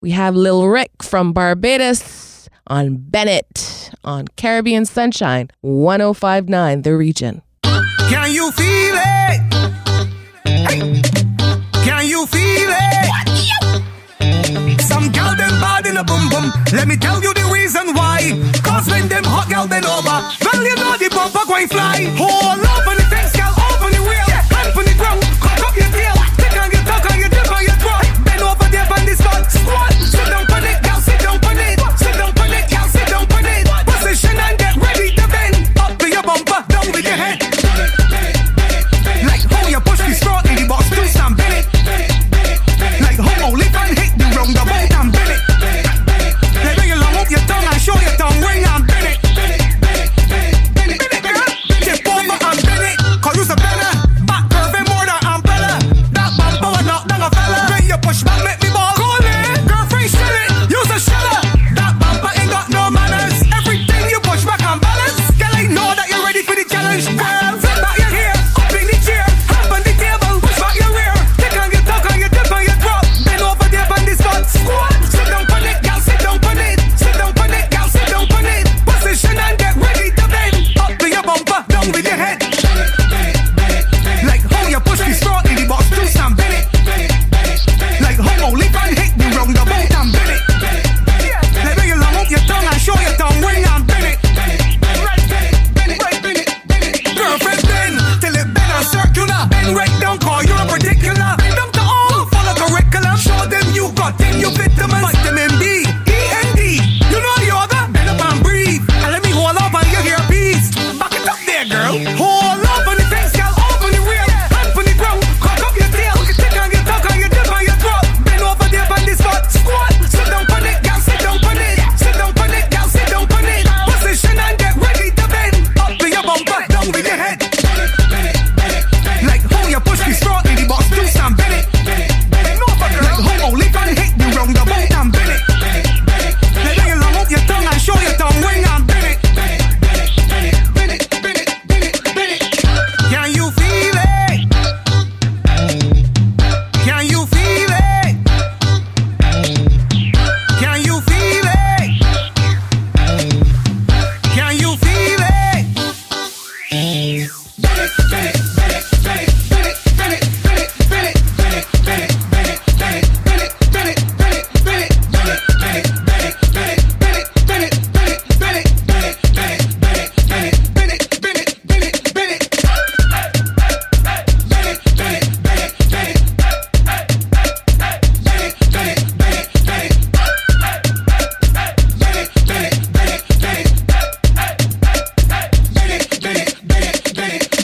We have Lil Rick from Barbados on Bennett on Caribbean Sunshine 1059 The Region. Can you feel it? Hey. Can you feel it? Some girl them bad in a boom boom. Let me tell you the reason why. Cause when them hot girl then over, well you know the bumper going fly. Hold on.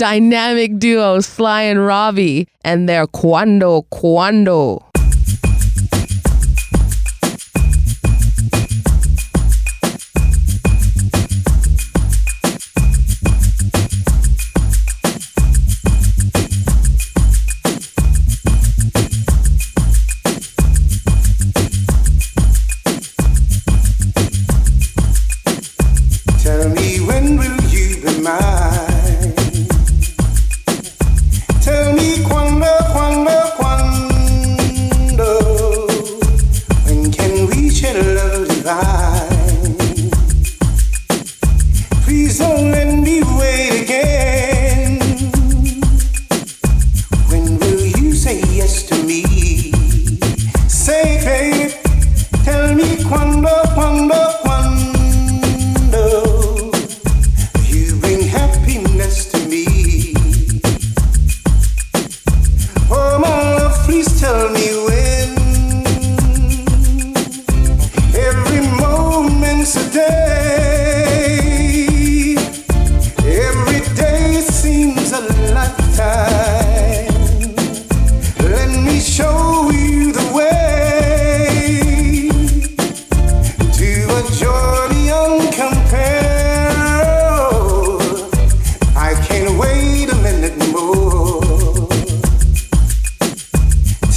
dynamic duo Sly and Robbie and their Cuando Cuando. cry.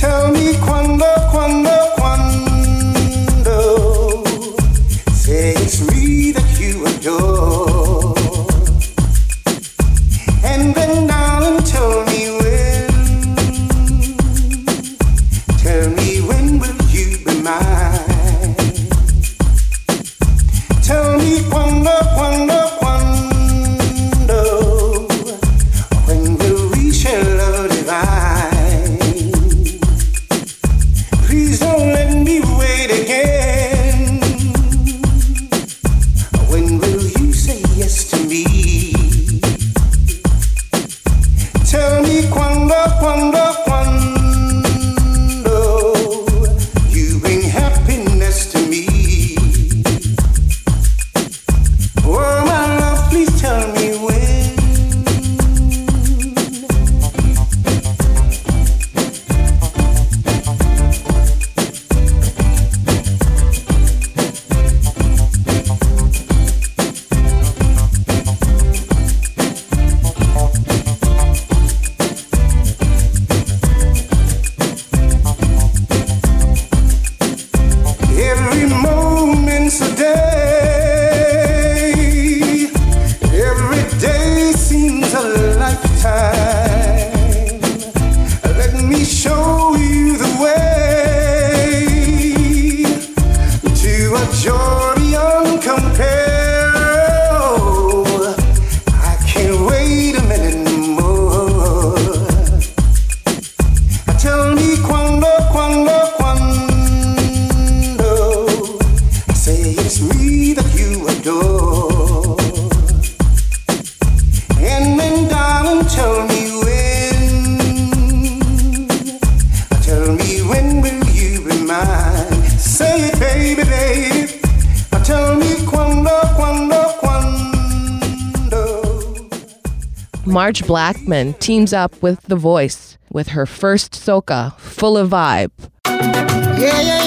tell me quietly. Marge Blackman teams up with The Voice with her first soca, full of vibe. Yeah, yeah, yeah.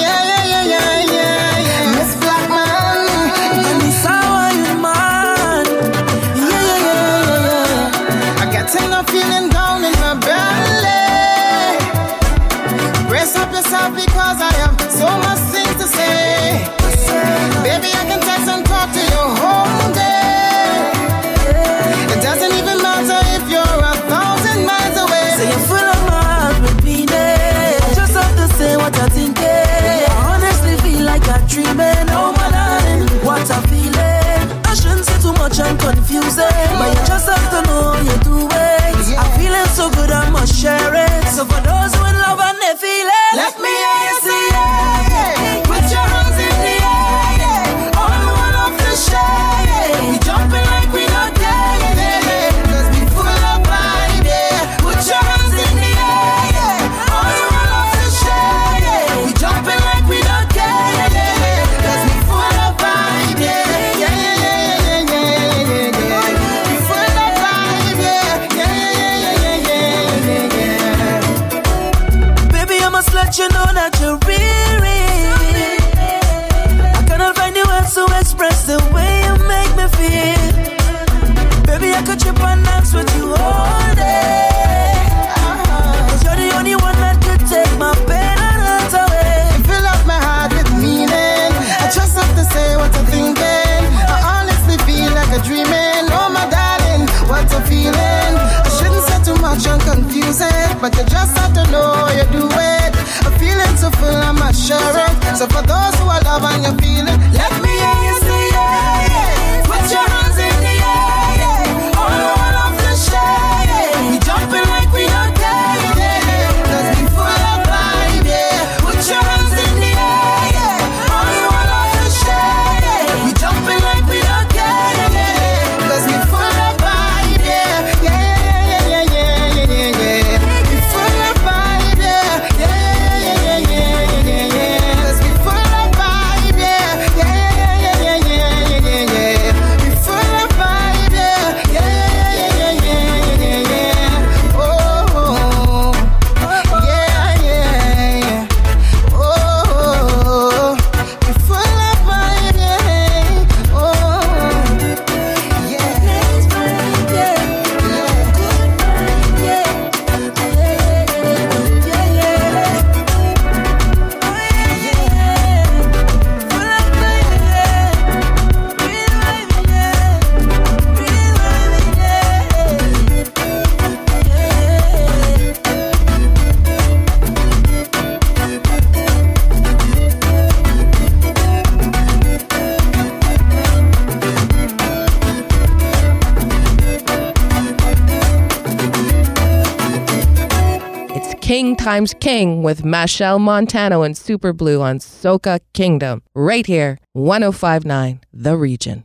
Times King with Machel Montano and Super Blue on Soca Kingdom, right here, 1059 The Region.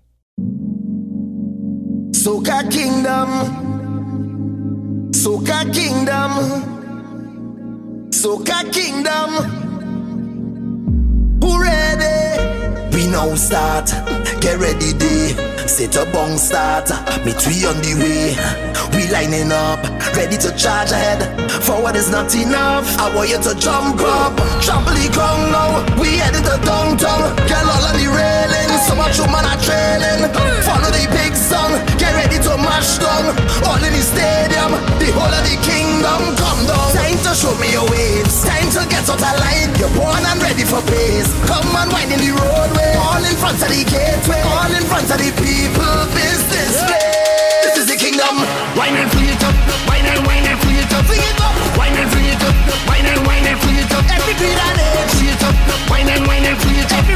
Soca Kingdom. Soca Kingdom. Soca Kingdom. Who ready? We now start. Get ready, day. Set a bong start, me three on the way. We lining up, ready to charge ahead. Forward is not enough. I want you to jump up, the ground now. We headed to downtown, girl all on the railing. So much woman are trailing. Follow the big song, get ready to mash down. All in the stadium, the whole of the kingdom come down. Time to show me your waves, time to get out of line. You're born and ready for pace. Come and wind in the roadway, all in front of the gateway, all in front of the people business place. This is the kingdom. Wine and free it up. Wine and wine and free it up. Free it up. Wine and free it up. Wine and wine and free it up. Every beat and age. Free it up. Wine and wine and free it up. Every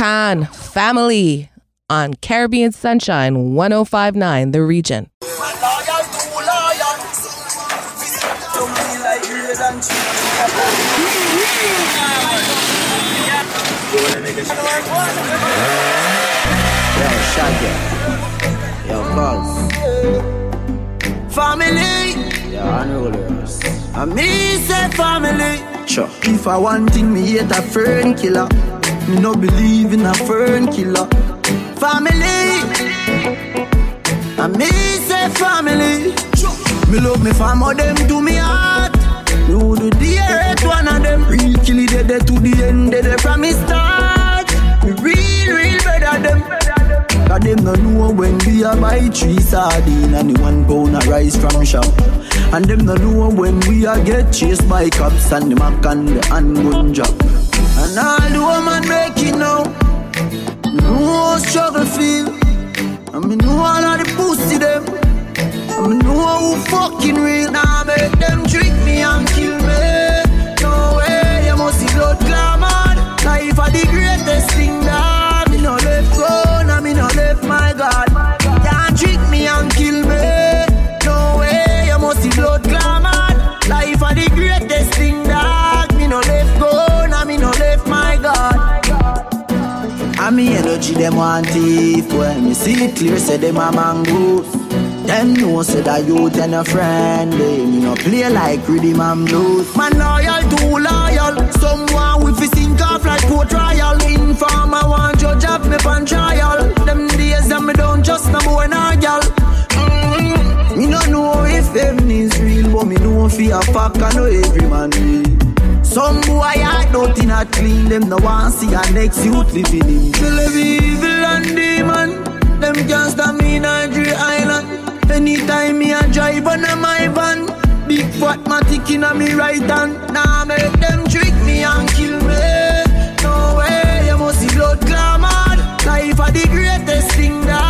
Popcaan Family on Caribbean Sunshine 1059 The Region. Yo, Shaggy. Yo, Cuz. Family. Yo, Unrulers. I me say family. Sure. If I want thing, me hate a fern killer. Me no believe in a fern killer. Family. I me say family. Me love me family, them to me heart. Me would do hurt one of them. Real kill it dead to the end, dead from me start. Me real, real better them. Cause them no know when we a buy three sardine and the one pound of rice from shop. And them no know when we a get chased by cops and the mac and the handgun job. And all the woman make it now. Me know how struggle feel. And me know all of the pussy them. And me know who fucking real. Now make them trick me and kill me. No way, you must see blood glamour. Life are the greatest thing that me no left go. Now me no left my Me energy them want thief When me see it clear say them a mongoose Them know say that you and a friend, eh? Me no play like rhythm and blues. Man loyal, too loyal. Someone with fi sink off like Port Royal. Informer want judge up me pan trial. Them days that me don't just no boy nor girl. Mm-hmm. Me no know if heaven is real, but me know fi a fuck I know every man real. Some boy I don't clean, them no want see a next youth living in. Every evil and demon, them can't stop me in Nigeria Island. Anytime me a drive on a my van, big fat matic in a me right hand. Now nah, make them trick me and kill me. No way, you must see blood clamor. Life are the greatest thing that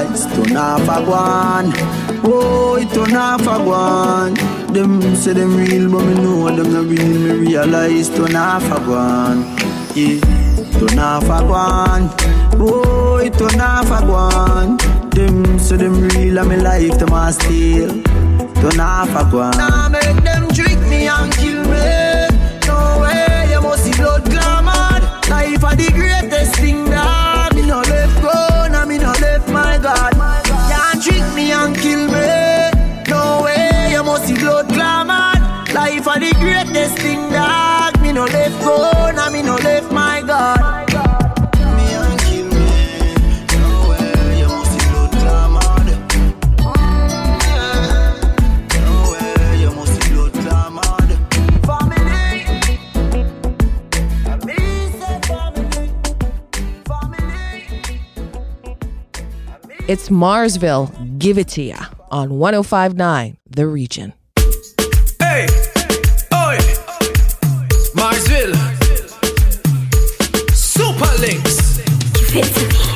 Me realize to not a Oh, it turn off a one. Them say them real, but me know them not real. Me realize turn off a one. Yeah, turn off a one. Oh, it turn off a one. Them say them real, and me life them a steal. Turn off a one. Now make them trick me and kill me. No way, you must see blood glamour. Life are the greatest thing left my God. Can't trick me and kill me. No way, you must see blood glamour. Life are the greatest thing that me no left go, now me no left my God. It's Marsville. Give it to ya on 1059 The Region. Hey, oi, Marsville, Super Links. I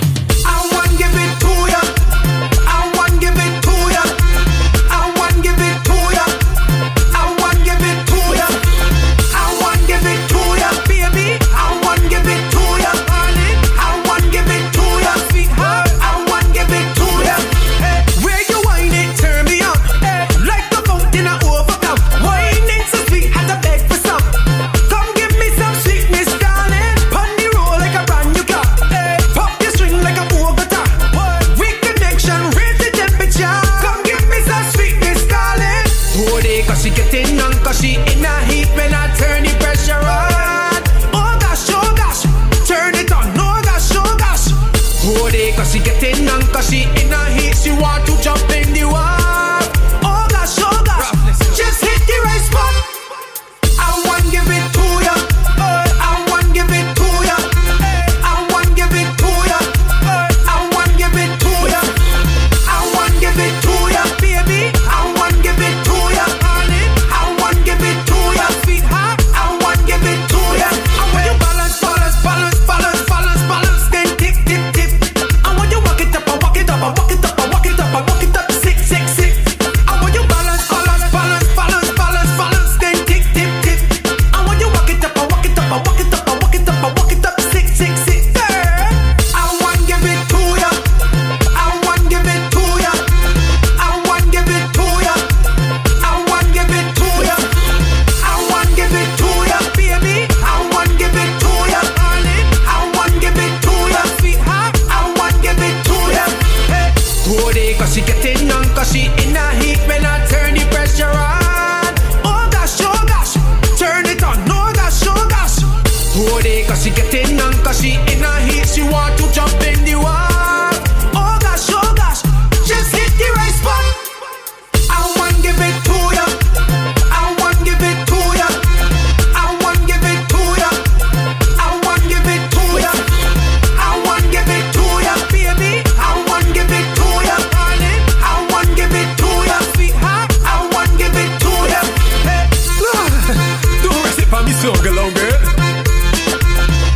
girl.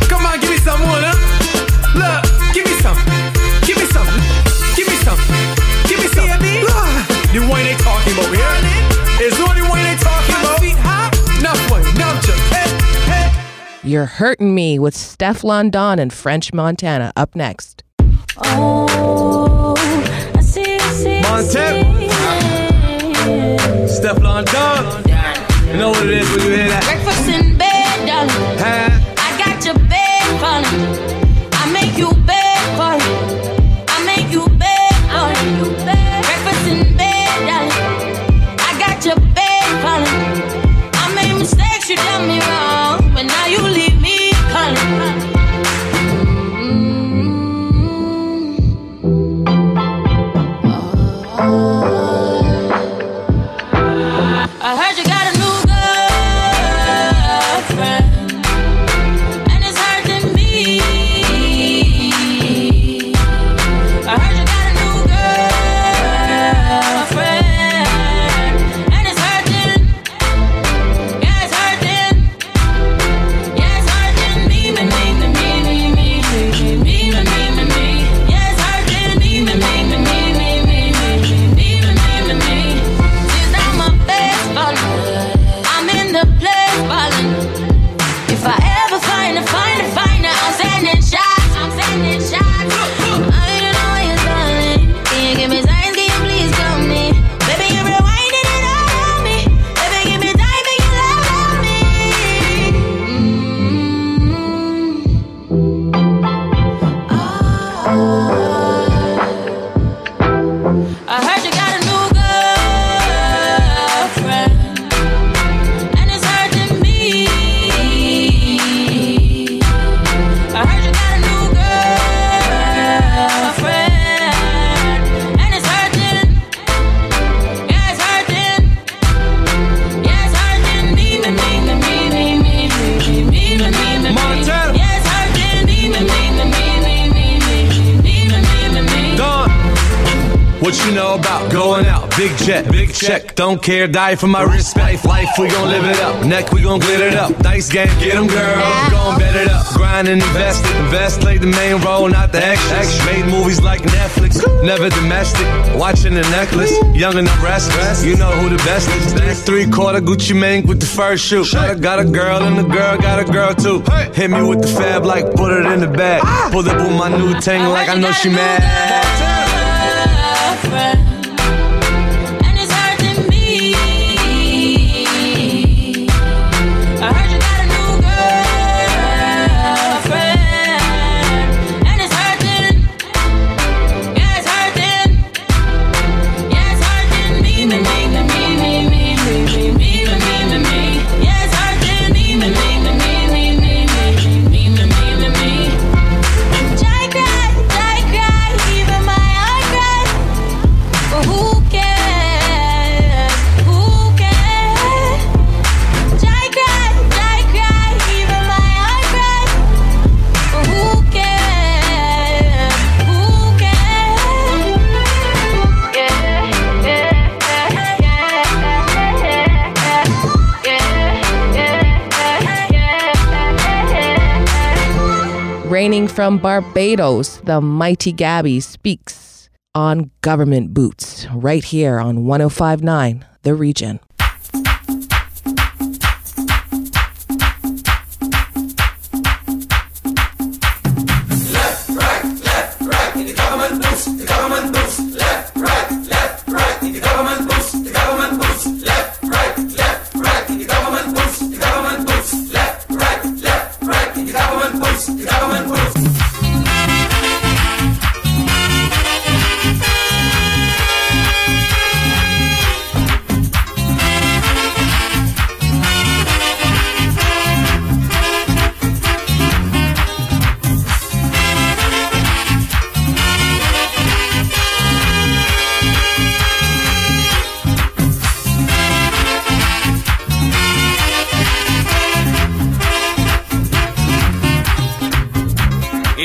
Come on, give me some huh? Look, give me some, give me some, give me some, give me some. Baby. The they talking about here only they talking about. Hey, hey. You're hurting me with Stefflon Don and French Montana up next. Oh, I see, I see, Montana, Stefflon Don. You know what it is when you hear that dancing, baby. Big jet, big check, don't care, die for my respect. Life, we gon' live it up. Neck, we gon' glitter it up. Dice game, get them, girl. Gon' bet it up. Grind and invest it. Invest, play the main role, not the extras. Made movies like Netflix, never domestic. Watching the necklace, young and the rest. restless. You know who the best is. Back three quarter Gucci Mane with the first shoe. I got a girl and the girl got a girl too. Hit me with the fab like put it in the bag. Pull up with my new tank like I know she mad. reigning from Barbados, the mighty Gabby speaks on government boots right here on 1059 The Region.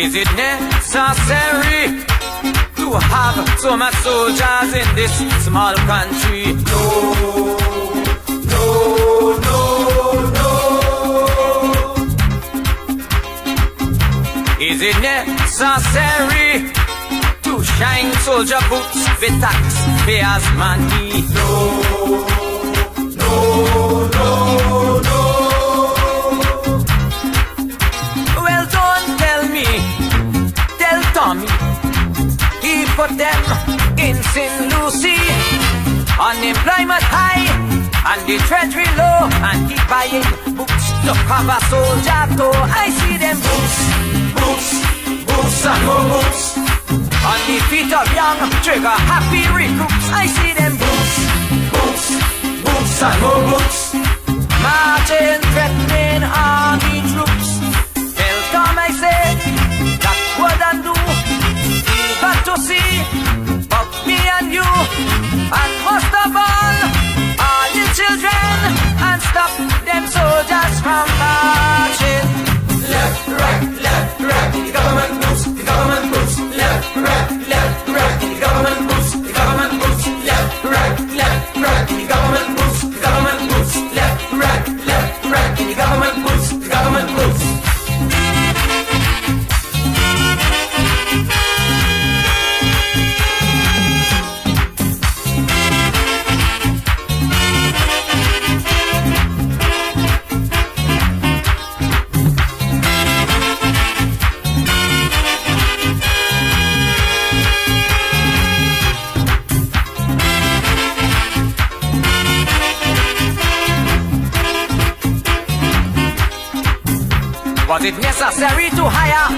Is it necessary to have so much soldiers in this small country? No, no, no, no. Is it necessary to shine soldier boots with taxpayers' money? No, no. for them in St. Lucie. Unemployment high and the treasury low and the buying books to cover soldier toe. I see them boots, boots, boots and more boots On the feet of young trigger happy recruits. I see them boots, boots, boots and more boots. Marching, threatening, ah. To see of me and you, and most of all, all the children, and stop them soldiers from marching. Left, right, left, right, the government moves, the government moves. Left, right, necessary to hire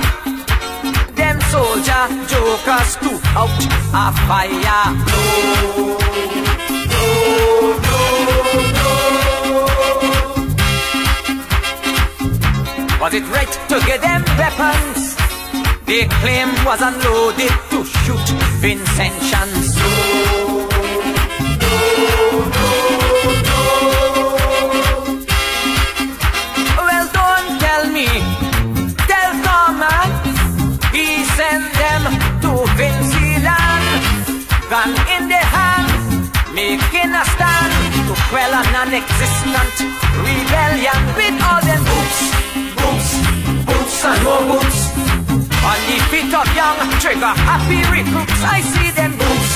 them soldier jokers to out a fire? No, no, no, no. Was it right to get them weapons? They claim was unloaded to shoot Vincentians. To quell a non-existent rebellion with all them boots, boots, boots and more boots. On the feet of young trigger happy recruits, I see them boots,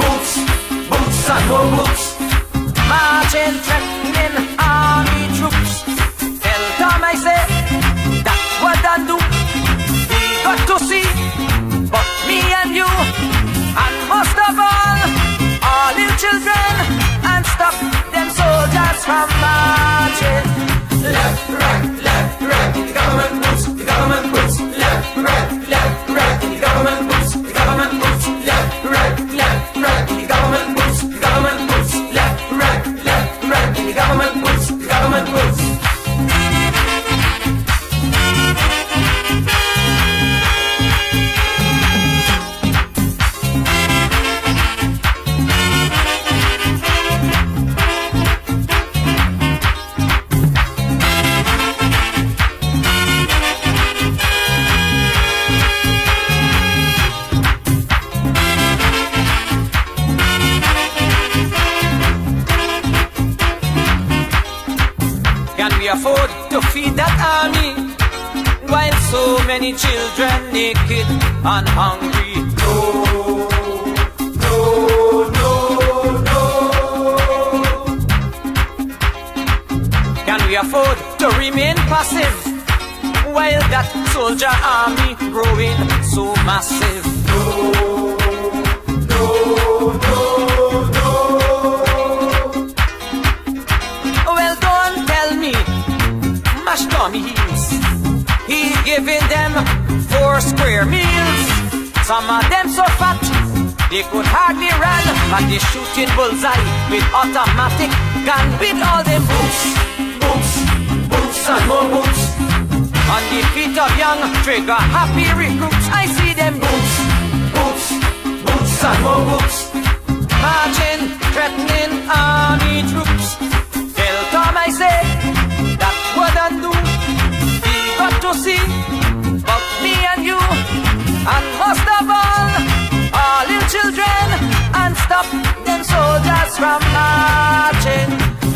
boots, boots and more boots. Marching, threatening army troops. Tell Tom I say that what I do. We got to see, but me and you, and most of all, all the children, and stop them soldiers from marching. Left, right, left, right, the government moves, the government moves. Left, right, left, right, the government moves, many children naked and hungry? No, no, no, no. Can we afford to remain passive while that soldier army growing so massive? No, no, no, no. Well, don't tell me, mash dummies. He giving them four square meals. Some of them so fat, they could hardly run. But they shooting bullseye with automatic gun with all them boots, boots, boots and more boots. On the feet of young trigger happy recruits, I see them boots, boots, boots and more boots. Marching, threatening army troops. Tell Tom I say that I do to see but me and you, and most of all, Our little children, and stop them soldiers from marching.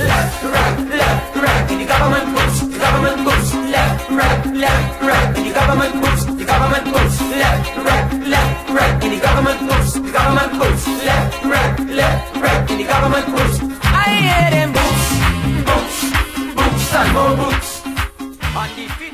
Left, right, left, right, the government moves, the government moves. Left, right, left, right, the government moves, the government moves. Left, right, left, right, the government moves, the government moves. Left, right, left, right, the government moves. I hear them boots, boots, boots, and more boots. On the field.